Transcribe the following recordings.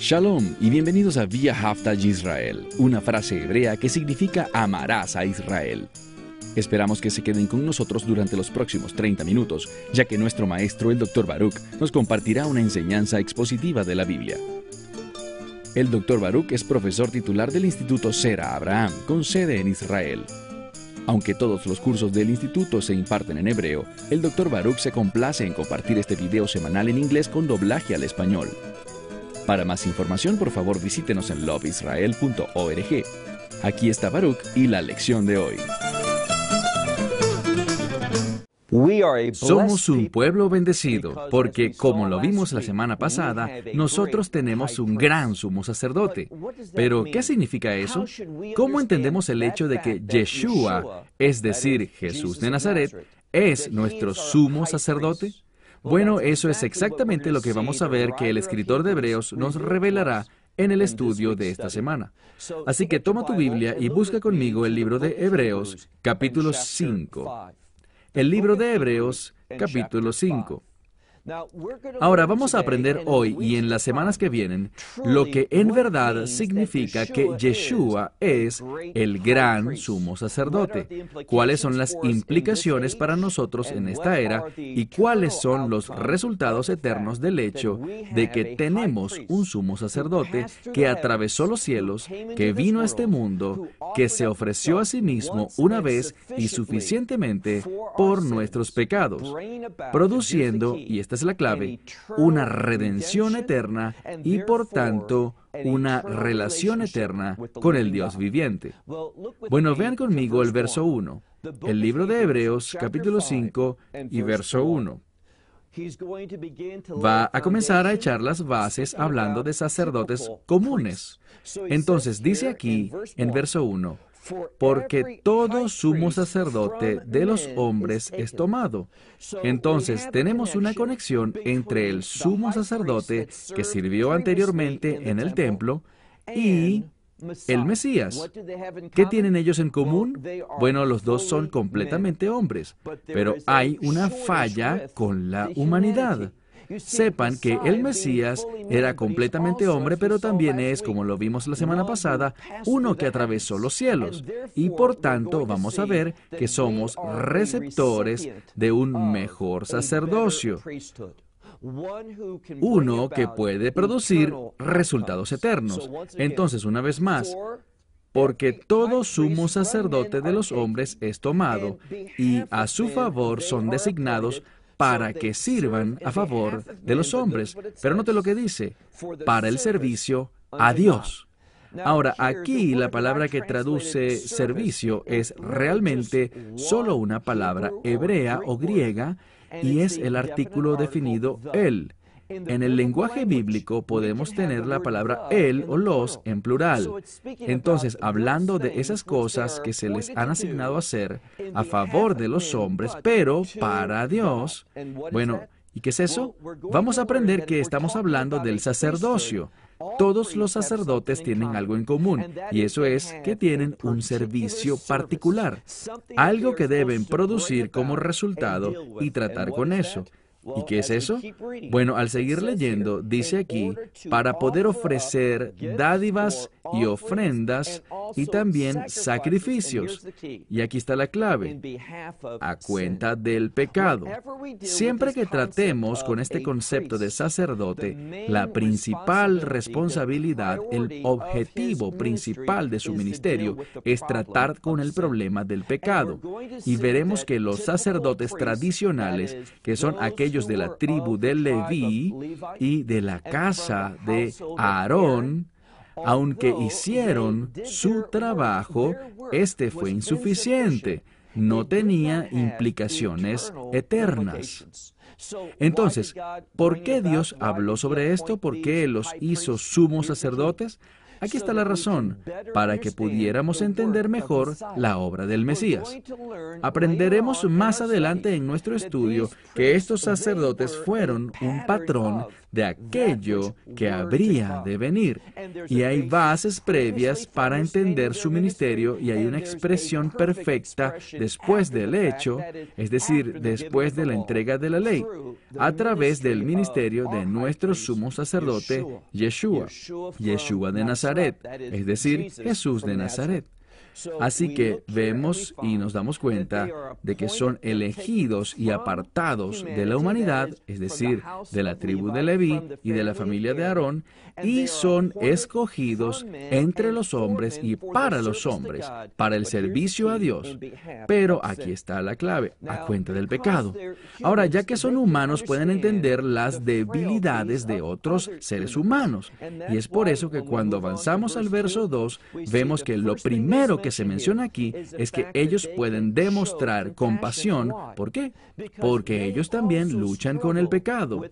Shalom y bienvenidos a Via Haftaj Israel, una frase hebrea que significa amarás a Israel. Esperamos que se queden con nosotros durante los próximos 30 minutos, ya que nuestro maestro, el Dr. Baruch, nos compartirá una enseñanza expositiva de la Biblia. El Dr. Baruch es profesor titular del Instituto Sera Abraham, con sede en Israel. Aunque todos los cursos del instituto se imparten en hebreo, el Dr. Baruch se complace en compartir este video semanal en inglés con doblaje al español. Para más información, por favor, visítenos en loveisrael.org. Aquí está Baruch y la lección de hoy. Somos un pueblo bendecido porque, como lo vimos la semana pasada, nosotros tenemos un gran sumo sacerdote. Pero, ¿qué significa eso? ¿Cómo entendemos el hecho de que Yeshua, es decir, Jesús de Nazaret, es nuestro sumo sacerdote? Bueno, eso es exactamente lo que vamos a ver que el escritor de Hebreos nos revelará en el estudio de esta semana. Así que toma tu Biblia y busca conmigo el libro de Hebreos, capítulo 5. El libro de Hebreos, capítulo 5. Ahora vamos a aprender hoy y en las semanas que vienen lo que en verdad significa que Yeshua es el gran sumo sacerdote, cuáles son las implicaciones para nosotros en esta era y cuáles son los resultados eternos del hecho de que tenemos un sumo sacerdote que atravesó los cielos, que vino a este mundo, que se ofreció a sí mismo una vez y suficientemente por nuestros pecados, produciendo, y esta es la clave, una redención eterna y por tanto una relación eterna con el Dios viviente. Bueno, vean conmigo el verso 1, el libro de Hebreos capítulo 5 y verso 1. Va a comenzar a echar las bases hablando de sacerdotes comunes. Entonces dice aquí en verso 1, porque todo sumo sacerdote de los hombres es tomado. Entonces tenemos una conexión entre el sumo sacerdote que sirvió anteriormente en el templo y el Mesías. ¿Qué tienen ellos en común? Bueno, los dos son completamente hombres, pero hay una falla con la humanidad. Sepan que el Mesías era completamente hombre, pero también es, como lo vimos la semana pasada, uno que atravesó los cielos. Y por tanto vamos a ver que somos receptores de un mejor sacerdocio uno que puede producir resultados eternos. Entonces, una vez más, porque todo sumo sacerdote de los hombres es tomado, y a su favor son designados para que sirvan a favor de los hombres. Pero note lo que dice, para el servicio a Dios. Ahora, aquí la palabra que traduce servicio es realmente solo una palabra hebrea o griega y es el artículo definido el. En el lenguaje bíblico podemos tener la palabra él o los en plural. Entonces, hablando de esas cosas que se les han asignado a hacer a favor de los hombres, pero para Dios, bueno, ¿y qué es eso? Vamos a aprender que estamos hablando del sacerdocio. Todos los sacerdotes tienen algo en común, y eso es que tienen un servicio particular, algo que deben producir como resultado y tratar con eso. ¿Y qué es eso? Bueno, al seguir leyendo, dice aquí, para poder ofrecer dádivas y ofrendas y también sacrificios. Y aquí está la clave, a cuenta del pecado. Siempre que tratemos con este concepto de sacerdote, la principal responsabilidad, el objetivo principal de su ministerio es tratar con el problema del pecado. Y veremos que los sacerdotes tradicionales, que son aquellos de la tribu de Leví y de la casa de Aarón, aunque hicieron su trabajo, este fue insuficiente, no tenía implicaciones eternas. Entonces, ¿por qué Dios habló sobre esto? ¿Por qué los hizo sumos sacerdotes? Aquí está la razón, para que pudiéramos entender mejor la obra del Mesías. Aprenderemos más adelante en nuestro estudio que estos sacerdotes fueron un patrón de aquello que habría de venir. Y hay bases previas para entender su ministerio y hay una expresión perfecta después del hecho, es decir, después de la entrega de la ley, a través del ministerio de nuestro sumo sacerdote Yeshua, Yeshua de Nazaret, es decir, Jesús de Nazaret. Así que vemos y nos damos cuenta de que son elegidos y apartados de la humanidad, es decir, de la tribu de Leví y de la familia de Aarón, y son escogidos entre los hombres y para los hombres, para el servicio a Dios. Pero aquí está la clave, a cuenta del pecado. Ahora, ya que son humanos, pueden entender las debilidades de otros seres humanos. Y es por eso que cuando avanzamos al verso 2, vemos que lo primero que se menciona aquí es que ellos pueden demostrar compasión. ¿Por qué? Porque ellos también luchan con el pecado.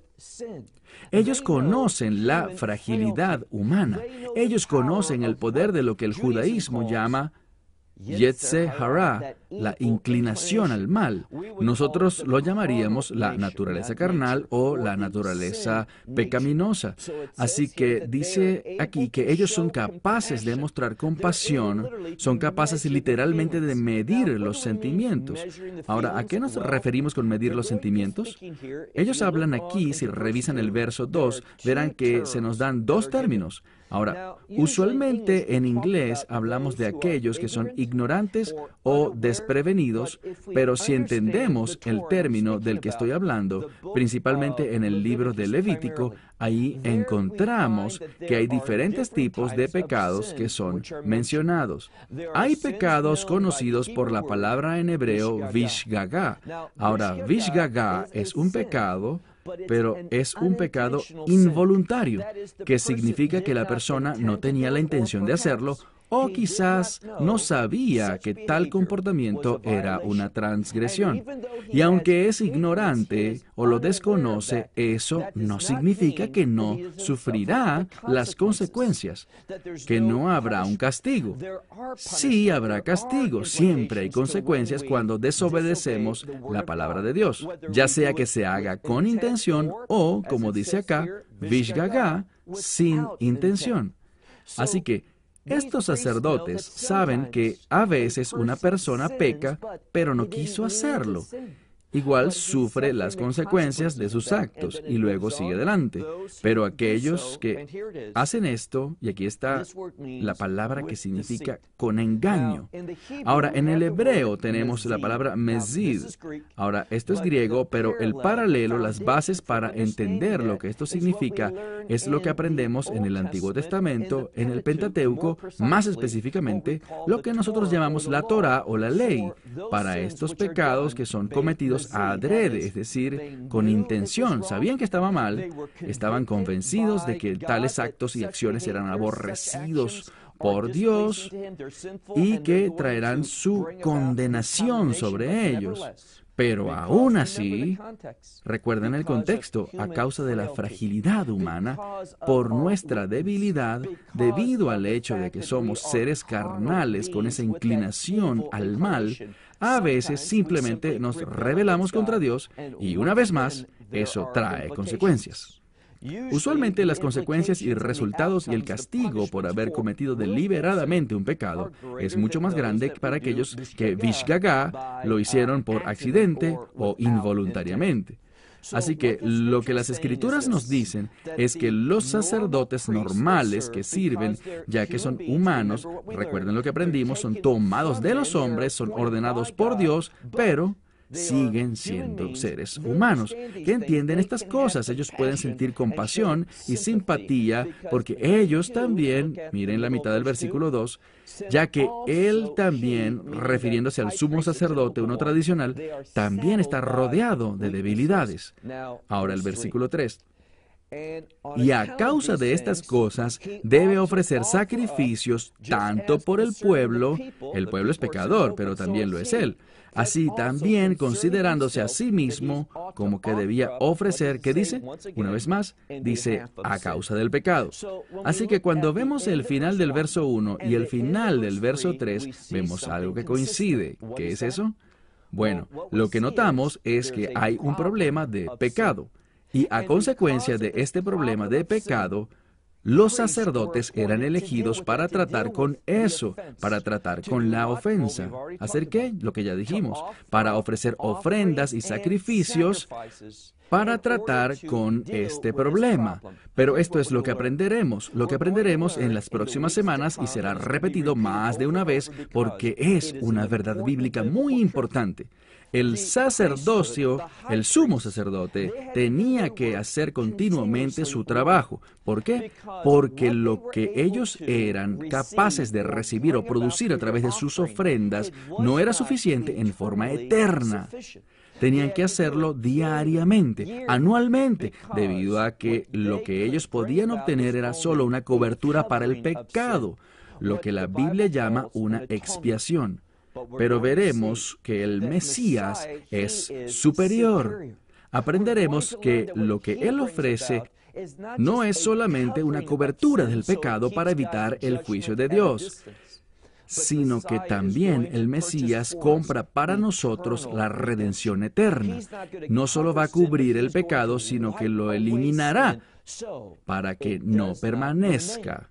Ellos conocen la fragilidad humana. Ellos conocen el poder de lo que el judaísmo llama Yetze Hara, la inclinación al mal. Nosotros lo llamaríamos la naturaleza carnal o la naturaleza pecaminosa. Así que dice aquí que ellos son capaces de mostrar compasión, son capaces literalmente de medir los sentimientos. Ahora, ¿a qué nos referimos con medir los sentimientos? Ellos hablan aquí, si revisan el verso 2, verán que se nos dan dos términos. Ahora, usualmente en inglés hablamos de aquellos que son ignorantes o pero si entendemos el término del que estoy hablando, principalmente en el libro de Levítico, ahí encontramos que hay diferentes tipos de pecados que son mencionados. Hay pecados conocidos por la palabra en hebreo vishgaga. Ahora, vishgaga es un pecado pero es un pecado involuntario, que significa que la persona no tenía la intención de hacerlo o quizás no sabía que tal comportamiento era una transgresión. Y aunque es ignorante o lo desconoce, eso no significa que no sufrirá las consecuencias, que no habrá un castigo. Sí habrá castigo, siempre hay consecuencias cuando desobedecemos la palabra de Dios, ya sea que se haga con intención o, como dice acá, vishgaga, sin intención. Así que estos sacerdotes saben que a veces una persona peca, pero no quiso hacerlo igual sufre las consecuencias de sus actos y luego sigue adelante. Pero aquellos que hacen esto, y aquí está la palabra que significa con engaño. Ahora, en el hebreo tenemos la palabra mezid. Ahora, esto es griego, pero el paralelo, las bases para entender lo que esto significa, es lo que aprendemos en el Antiguo Testamento, en el Pentateuco, más específicamente, lo que nosotros llamamos la Torah o la ley, para estos pecados que son cometidos adrede, es decir, con intención. Sabían que estaba mal, estaban convencidos de que tales actos y acciones eran aborrecidos por Dios y que traerán su condenación sobre ellos. Pero aún así, recuerden el contexto, a causa de la fragilidad humana, por nuestra debilidad, debido al hecho de que somos seres carnales con esa inclinación al mal, a veces simplemente nos rebelamos contra Dios y una vez más, eso trae consecuencias. Usualmente las consecuencias y resultados y el castigo por haber cometido deliberadamente un pecado es mucho más grande para aquellos que Vishgaga lo hicieron por accidente o involuntariamente. Así que lo que las escrituras nos dicen es que los sacerdotes normales que sirven, ya que son humanos, recuerden lo que aprendimos, son tomados de los hombres, son ordenados por Dios, pero siguen siendo seres humanos que entienden estas cosas. Ellos pueden sentir compasión y simpatía porque ellos también, miren la mitad del versículo 2, ya que él también, refiriéndose al sumo sacerdote, uno tradicional, también está rodeado de debilidades. Ahora el versículo 3. Y a causa de estas cosas debe ofrecer sacrificios tanto por el pueblo, el pueblo es pecador, pero también lo es él, Así también considerándose a sí mismo como que debía ofrecer, ¿qué dice? Una vez más, dice a causa del pecado. Así que cuando vemos el final del verso 1 y el final del verso 3, vemos algo que coincide. ¿Qué es eso? Bueno, lo que notamos es que hay un problema de pecado. Y a consecuencia de este problema de pecado, los sacerdotes eran elegidos para tratar con eso, para tratar con la ofensa. ¿Hacer qué? Lo que ya dijimos, para ofrecer ofrendas y sacrificios para tratar con este problema. Pero esto es lo que aprenderemos, lo que aprenderemos en las próximas semanas y será repetido más de una vez porque es una verdad bíblica muy importante. El sacerdocio, el sumo sacerdote, tenía que hacer continuamente su trabajo. ¿Por qué? Porque lo que ellos eran capaces de recibir o producir a través de sus ofrendas no era suficiente en forma eterna tenían que hacerlo diariamente, anualmente, debido a que lo que ellos podían obtener era solo una cobertura para el pecado, lo que la Biblia llama una expiación pero veremos que el Mesías es superior. Aprenderemos que lo que Él ofrece no es solamente una cobertura del pecado para evitar el juicio de Dios, sino que también el Mesías compra para nosotros la redención eterna. No solo va a cubrir el pecado, sino que lo eliminará para que no permanezca.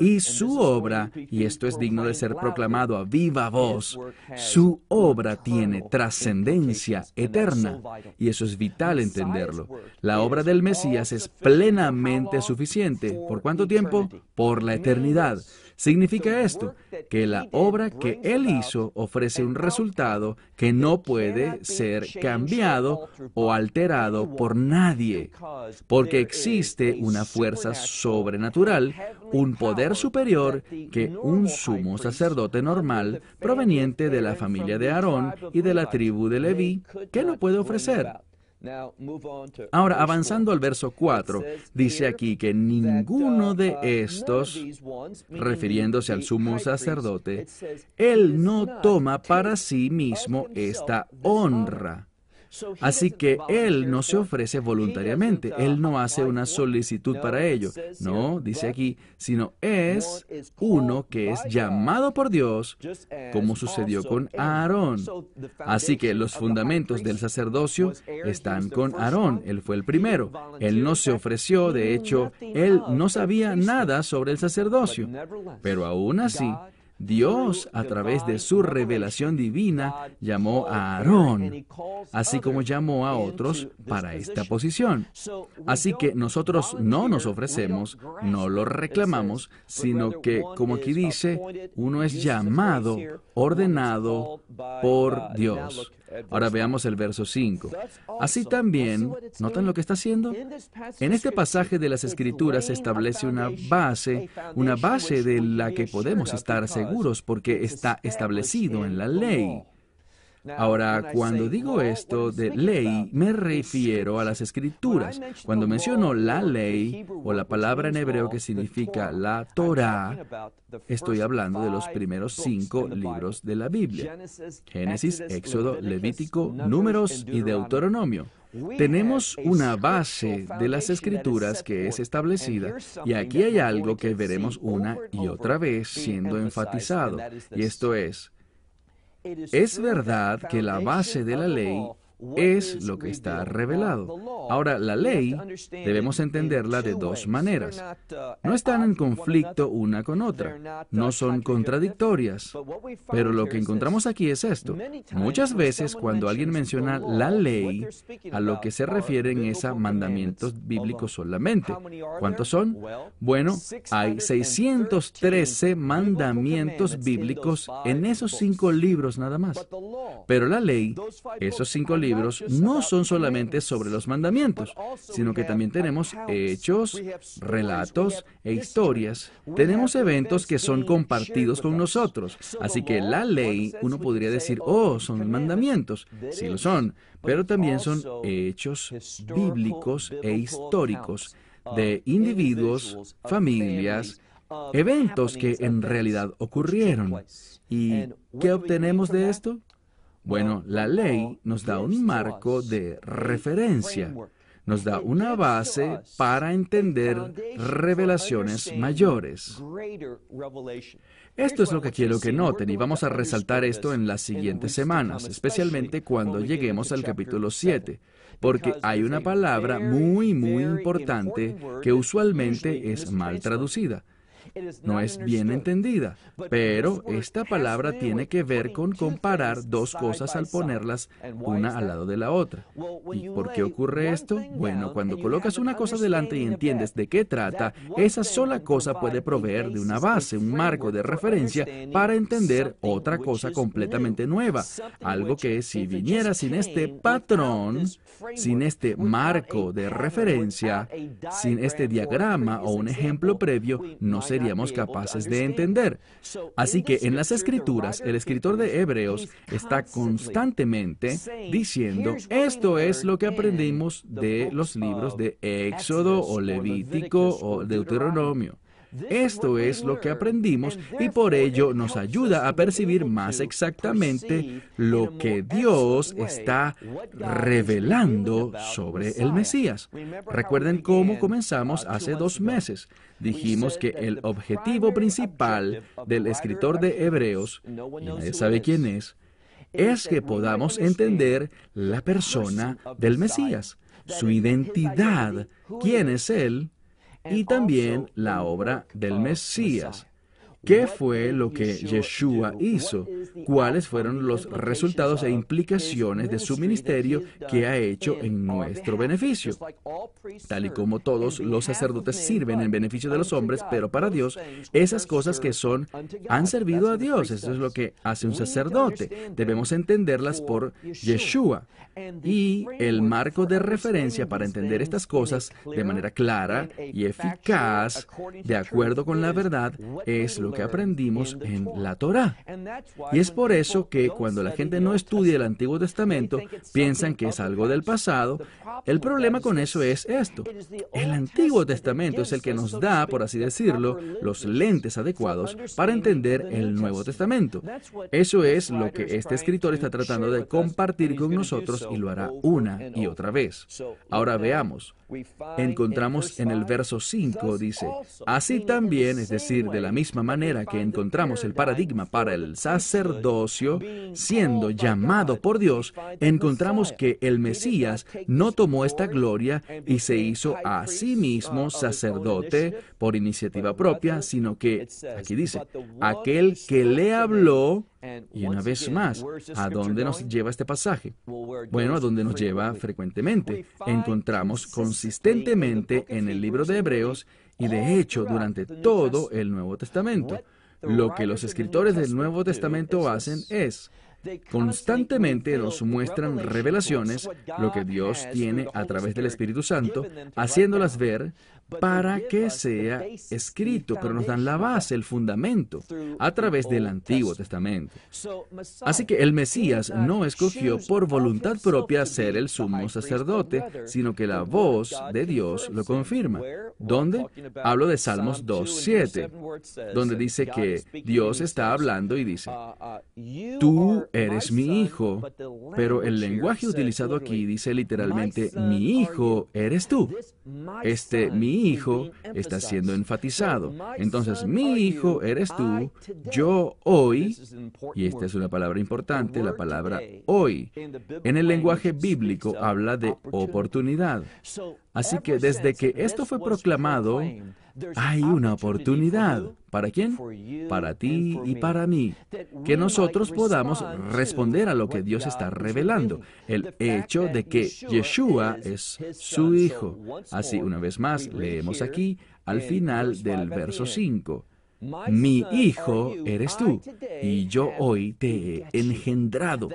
Y su obra, y esto es digno de ser proclamado a viva voz, su obra tiene trascendencia eterna, y eso es vital entenderlo. La obra del Mesías es plenamente suficiente. ¿Por cuánto tiempo? Por la eternidad. Significa esto, que la obra que Él hizo ofrece un resultado que no puede ser cambiado o alterado por nadie, porque existe una fuerza sobrenatural, un poder superior que un sumo sacerdote normal proveniente de la familia de Aarón y de la tribu de Leví, que no puede ofrecer. Ahora, avanzando al verso 4, dice aquí que ninguno de uh, estos, refiriéndose al sumo sacerdote, él no toma para sí mismo esta honra Así que Él no se ofrece voluntariamente, Él no hace una solicitud para ello. No, dice aquí, sino es uno que es llamado por Dios, como sucedió con Aarón. Así que los fundamentos del sacerdocio están con Aarón. Él fue el primero. Él no se ofreció, de hecho, Él no sabía nada sobre el sacerdocio. Pero aún así, Dios, a través de su revelación divina, llamó a Aarón, así como llamó a otros para esta posición. Así que nosotros no nos ofrecemos, no lo reclamamos, sino que, como aquí dice, uno es llamado, ordenado por Dios. Ahora veamos el verso 5. Así también, ¿notan lo que está haciendo? En este pasaje de las Escrituras se establece una base, una base de la que podemos estar seguros porque está establecido en la ley. Ahora, cuando digo esto de ley, me refiero a las escrituras. Cuando menciono la ley o la palabra en hebreo que significa la Torah, estoy hablando de los primeros cinco libros de la Biblia. Génesis, Éxodo, Levítico, Números y Deuteronomio. Tenemos una base de las escrituras que es establecida y aquí hay algo que veremos una y otra vez siendo enfatizado, y esto es, es verdad que la base de la ley es lo que está revelado. Ahora, la ley debemos entenderla de dos maneras. No están en conflicto una con otra, no son contradictorias. Pero lo que encontramos aquí es esto. Muchas veces cuando alguien menciona la ley, a lo que se refieren es a mandamientos bíblicos solamente. ¿Cuántos son? Bueno, hay 613 mandamientos bíblicos en esos cinco libros nada más. Pero la ley, esos cinco libros, no son solamente sobre los mandamientos, sino que también tenemos hechos, relatos e historias. Tenemos eventos que son compartidos con nosotros. Así que la ley, uno podría decir, oh, son mandamientos. Sí lo son, pero también son hechos bíblicos e históricos de individuos, familias, eventos que en realidad ocurrieron. ¿Y qué obtenemos de esto? Bueno, la ley nos da un marco de referencia, nos da una base para entender revelaciones mayores. Esto es lo que quiero que noten y vamos a resaltar esto en las siguientes semanas, especialmente cuando lleguemos al capítulo 7, porque hay una palabra muy, muy importante que usualmente es mal traducida no es bien entendida, pero esta palabra tiene que ver con comparar dos cosas al ponerlas una al lado de la otra. ¿Y por qué ocurre esto? Bueno, cuando colocas una cosa delante y entiendes de qué trata, esa sola cosa puede proveer de una base, un marco de referencia para entender otra cosa completamente nueva. Algo que si viniera sin este patrón, sin este marco de referencia, sin este diagrama o un ejemplo previo, no sería seríamos capaces de entender. Así que en las escrituras, el escritor de Hebreos está constantemente diciendo, esto es lo que aprendimos de los libros de Éxodo o Levítico o Deuteronomio. Esto es lo que aprendimos y por ello nos ayuda a percibir más exactamente lo que Dios está revelando sobre el Mesías. Recuerden cómo comenzamos hace dos meses. Dijimos que el objetivo principal del escritor de Hebreos, nadie sabe quién es, es que podamos entender la persona del Mesías, su identidad, quién es Él, y también la obra del Mesías. ¿Qué fue lo que Yeshua hizo? ¿Cuáles fueron los resultados e implicaciones de su ministerio que ha hecho en nuestro beneficio? Tal y como todos los sacerdotes sirven en beneficio de los hombres, pero para Dios, esas cosas que son han servido a Dios. Eso es lo que hace un sacerdote. Debemos entenderlas por Yeshua. Y el marco de referencia para entender estas cosas de manera clara y eficaz, de acuerdo con la verdad, es lo que aprendimos en la Torah. Y es por eso que cuando la gente no estudia el Antiguo Testamento, piensan que es algo del pasado. El problema con eso es esto. El Antiguo Testamento es el que nos da, por así decirlo, los lentes adecuados para entender el Nuevo Testamento. Eso es lo que este escritor está tratando de compartir con nosotros y lo hará una y otra vez. Ahora veamos. Encontramos en el verso 5, dice, así también, es decir, de la misma manera que encontramos el paradigma para el sacerdocio, siendo llamado por Dios, encontramos que el Mesías no tomó esta gloria y se hizo a sí mismo sacerdote por iniciativa propia, sino que, aquí dice, aquel que le habló y una vez más, ¿a dónde nos lleva este pasaje? Bueno, a dónde nos lleva frecuentemente. Encontramos consistentemente en el libro de Hebreos y de hecho durante todo el Nuevo Testamento. Lo que los escritores del Nuevo Testamento hacen es Constantemente nos muestran revelaciones, lo que Dios tiene a través del Espíritu Santo, haciéndolas ver para que sea escrito, pero nos dan la base, el fundamento, a través del Antiguo Testamento. Así que el Mesías no escogió por voluntad propia ser el sumo sacerdote, sino que la voz de Dios lo confirma. ¿Dónde? Hablo de Salmos 2.7, donde dice que Dios está hablando y dice, tú eres mi hijo, pero el lenguaje utilizado aquí dice literalmente, mi hijo eres tú. Este mi hijo está siendo enfatizado. Entonces, mi hijo eres tú, yo hoy, y esta es una palabra importante, la palabra hoy, en el lenguaje bíblico habla de oportunidad. Así que desde que esto fue proclamado, hay una oportunidad. ¿Para quién? Para ti y para mí. Que nosotros podamos responder a lo que Dios está revelando. El hecho de que Yeshua es su Hijo. Así, una vez más, leemos aquí al final del verso 5. Mi hijo eres tú, y yo hoy te he engendrado.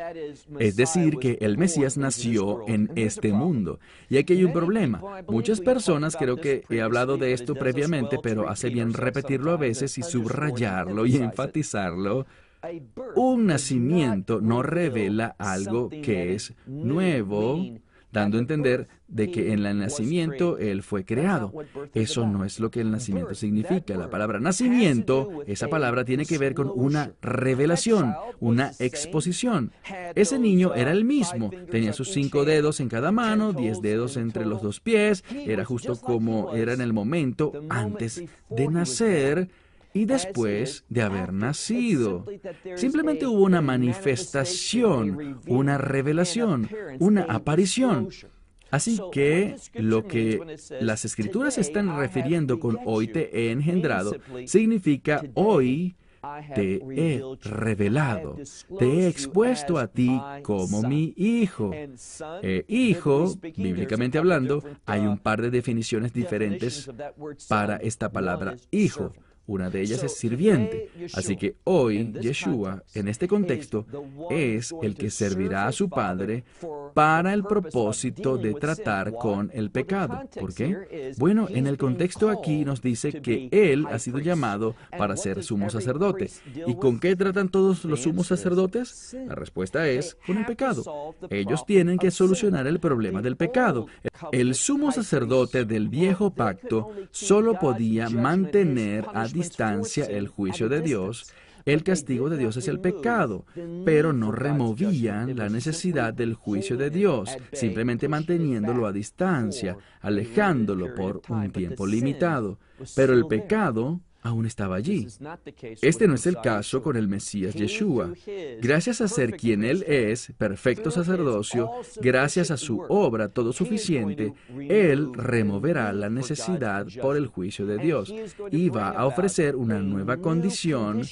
Es decir, que el Mesías nació en este mundo. Y aquí hay un problema. Muchas personas, creo que he hablado de esto previamente, pero hace bien repetirlo a veces y subrayarlo y enfatizarlo. Un nacimiento no revela algo que es nuevo, dando a entender de que en el nacimiento Él fue creado. Eso no es lo que el nacimiento significa. La palabra nacimiento, esa palabra tiene que ver con una revelación, una exposición. Ese niño era el mismo, tenía sus cinco dedos en cada mano, diez dedos entre los dos pies, era justo como era en el momento antes de nacer y después de haber nacido. Simplemente hubo una manifestación, una revelación, una aparición. Así que lo que las escrituras están refiriendo con hoy te he engendrado significa hoy te he revelado, te he expuesto a ti como mi hijo. Eh, hijo, bíblicamente hablando, hay un par de definiciones diferentes para esta palabra hijo. Una de ellas es sirviente. Así que hoy Yeshua, en este contexto, es el que servirá a su Padre para el propósito de tratar con el pecado. ¿Por qué? Bueno, en el contexto aquí nos dice que Él ha sido llamado para ser sumo sacerdote. ¿Y con qué tratan todos los sumos sacerdotes? La respuesta es con el pecado. Ellos tienen que solucionar el problema del pecado. El sumo sacerdote del viejo pacto solo podía mantener a distancia el juicio de Dios, el castigo de Dios es el pecado, pero no removían la necesidad del juicio de Dios, simplemente manteniéndolo a distancia, alejándolo por un tiempo limitado. Pero el pecado aún estaba allí. Este no es el caso con el Mesías Yeshua. Gracias a ser quien Él es, perfecto sacerdocio, gracias a su obra todo suficiente, Él removerá la necesidad por el juicio de Dios y va a ofrecer una nueva condición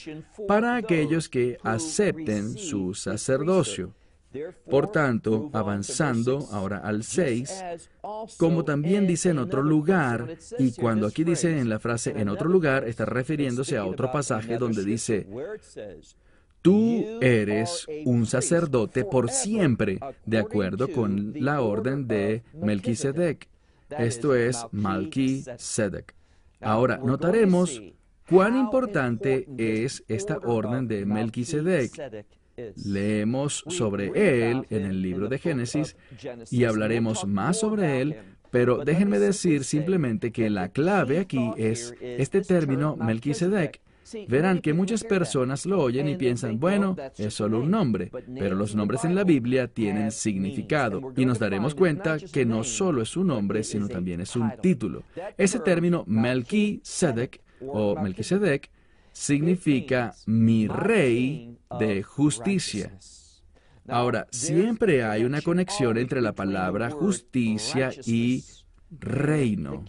para aquellos que acepten su sacerdocio. Por tanto, avanzando ahora al 6, como también dice en otro lugar, y cuando aquí dice en la frase en otro lugar, está refiriéndose a otro pasaje donde dice, Tú eres un sacerdote por siempre, de acuerdo con la orden de Melquisedec. Esto es Malquisedec. Ahora, notaremos cuán importante es esta orden de Melquisedec. Leemos sobre él en el libro de Génesis y hablaremos más sobre él, pero déjenme decir simplemente que la clave aquí es este término Melquisedec. Verán que muchas personas lo oyen y piensan, bueno, es solo un nombre, pero los nombres en la Biblia tienen significado y nos daremos cuenta que no solo es un nombre, sino también es un título. Ese término Melquisedec o Melquisedec significa mi rey de justicia. Ahora, siempre hay una conexión entre la palabra justicia y reino.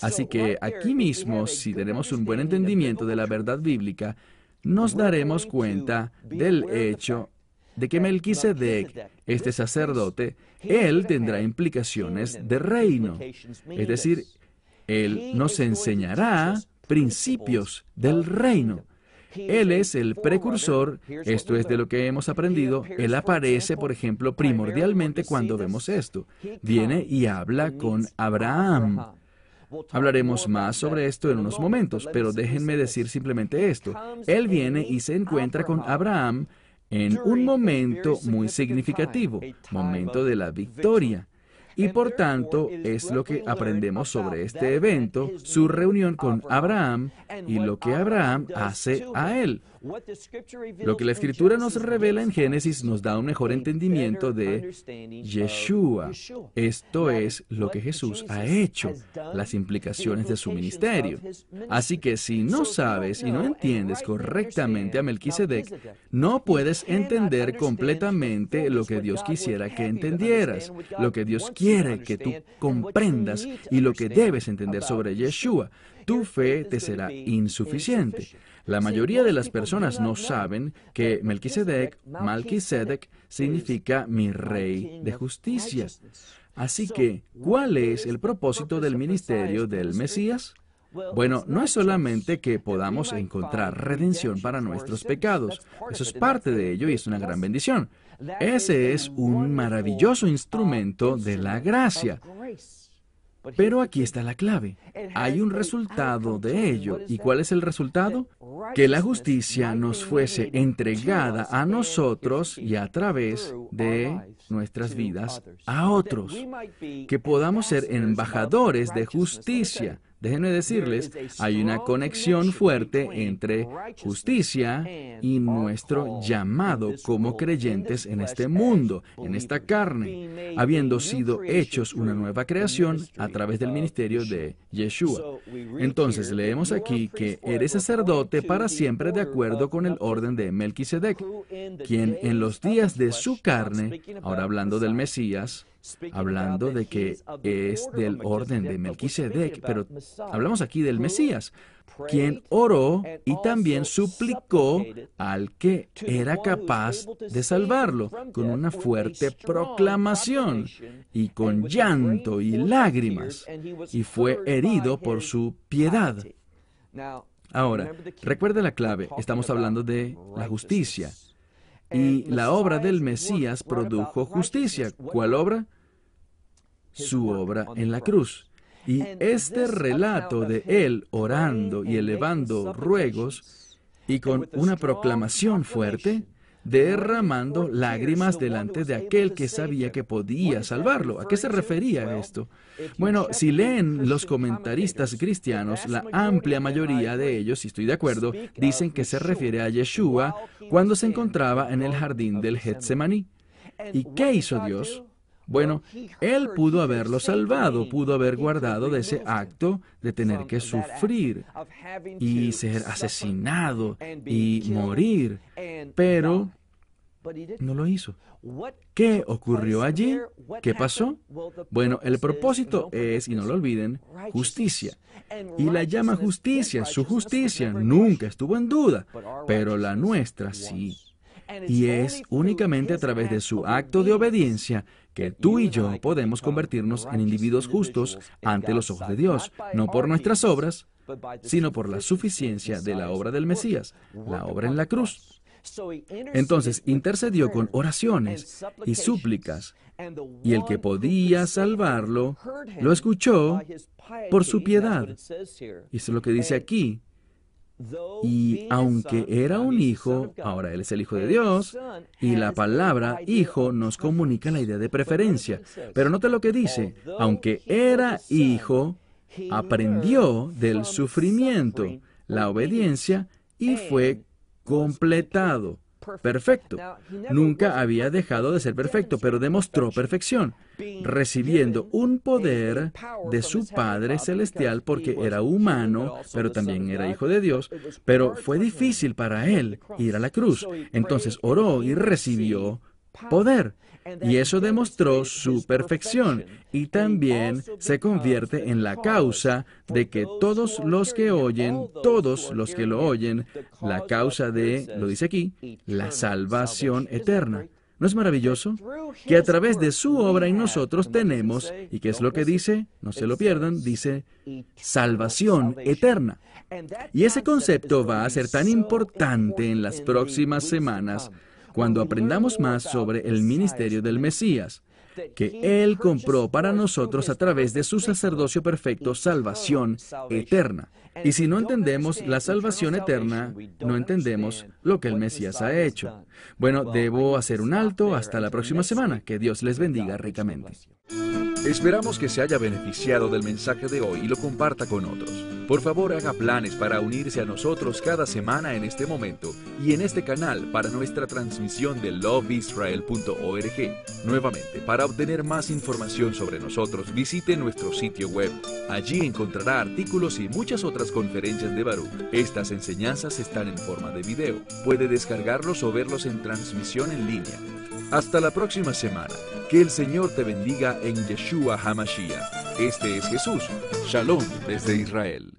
Así que aquí mismo, si tenemos un buen entendimiento de la verdad bíblica, nos daremos cuenta del hecho de que Melquisedec, este sacerdote, él tendrá implicaciones de reino. Es decir, él nos enseñará principios del reino. Él es el precursor, esto es de lo que hemos aprendido, Él aparece, por ejemplo, primordialmente cuando vemos esto. Viene y habla con Abraham. Hablaremos más sobre esto en unos momentos, pero déjenme decir simplemente esto. Él viene y se encuentra con Abraham en un momento muy significativo, momento de la victoria. Y por tanto es lo que aprendemos sobre este evento, su reunión con Abraham y lo que Abraham hace a él. Lo que la escritura nos revela en Génesis nos da un mejor entendimiento de Yeshua. Esto es lo que Jesús ha hecho, las implicaciones de su ministerio. Así que si no sabes y no entiendes correctamente a Melquisedec, no puedes entender completamente lo que Dios quisiera que entendieras, lo que Dios quiere que tú comprendas y lo que debes entender sobre Yeshua. Tu fe te será insuficiente. La mayoría de las personas no saben que Melquisedec, Malquisedec, significa mi rey de justicia. Así que, ¿cuál es el propósito del ministerio del Mesías? Bueno, no es solamente que podamos encontrar redención para nuestros pecados, eso es parte de ello y es una gran bendición. Ese es un maravilloso instrumento de la gracia. Pero aquí está la clave. Hay un resultado de ello. ¿Y cuál es el resultado? Que la justicia nos fuese entregada a nosotros y a través de nuestras vidas a otros. Que podamos ser embajadores de justicia Déjenme decirles, hay una conexión fuerte entre justicia y nuestro llamado como creyentes en este mundo, en esta carne, habiendo sido hechos una nueva creación a través del ministerio de Yeshua. Entonces leemos aquí que eres sacerdote para siempre de acuerdo con el orden de Melquisedec, quien en los días de su carne, ahora hablando del Mesías, hablando de que es del orden de Melquisedec, pero hablamos aquí del Mesías, quien oró y también suplicó al que era capaz de salvarlo con una fuerte proclamación y con llanto y lágrimas, y fue herido por su piedad. Ahora, recuerde la clave, estamos hablando de la justicia. Y la obra del Mesías produjo justicia. ¿Cuál obra? su obra en la cruz. Y este relato de él orando y elevando ruegos y con una proclamación fuerte, derramando lágrimas delante de aquel que sabía que podía salvarlo. ¿A qué se refería esto? Bueno, si leen los comentaristas cristianos, la amplia mayoría de ellos, si estoy de acuerdo, dicen que se refiere a Yeshua cuando se encontraba en el jardín del Getsemaní. ¿Y qué hizo Dios? Bueno, él pudo haberlo salvado, pudo haber guardado de ese acto de tener que sufrir y ser asesinado y morir, pero no lo hizo. ¿Qué ocurrió allí? ¿Qué pasó? Bueno, el propósito es, y no lo olviden, justicia. Y la llama justicia, su justicia nunca estuvo en duda, pero la nuestra sí. Y es únicamente a través de su acto de obediencia que tú y yo podemos convertirnos en individuos justos ante los ojos de Dios, no por nuestras obras, sino por la suficiencia de la obra del Mesías, la obra en la cruz. Entonces intercedió con oraciones y súplicas, y el que podía salvarlo lo escuchó por su piedad. Y es lo que dice aquí. Y aunque era un hijo, ahora él es el hijo de Dios, y la palabra hijo nos comunica la idea de preferencia. Pero nota lo que dice, aunque era hijo, aprendió del sufrimiento, la obediencia, y fue completado perfecto. Nunca había dejado de ser perfecto, pero demostró perfección, recibiendo un poder de su Padre Celestial porque era humano, pero también era hijo de Dios, pero fue difícil para él ir a la cruz. Entonces oró y recibió poder. Y eso demostró su perfección y también se convierte en la causa de que todos los que oyen, todos los que lo oyen, la causa de, lo dice aquí, la salvación eterna. ¿No es maravilloso? Que a través de su obra en nosotros tenemos, y qué es lo que dice, no se lo pierdan, dice salvación eterna. Y ese concepto va a ser tan importante en las próximas semanas cuando aprendamos más sobre el ministerio del Mesías, que Él compró para nosotros a través de su sacerdocio perfecto salvación eterna. Y si no entendemos la salvación eterna, no entendemos lo que el Mesías ha hecho. Bueno, debo hacer un alto hasta la próxima semana. Que Dios les bendiga ricamente. Esperamos que se haya beneficiado del mensaje de hoy y lo comparta con otros. Por favor, haga planes para unirse a nosotros cada semana en este momento y en este canal para nuestra transmisión de loveisrael.org. Nuevamente, para obtener más información sobre nosotros, visite nuestro sitio web. Allí encontrará artículos y muchas otras conferencias de Baruch. Estas enseñanzas están en forma de video. Puede descargarlos o verlos en transmisión en línea. Hasta la próxima semana. Que el Señor te bendiga en Yeshua HaMashiach. Este es Jesús. Shalom desde Israel.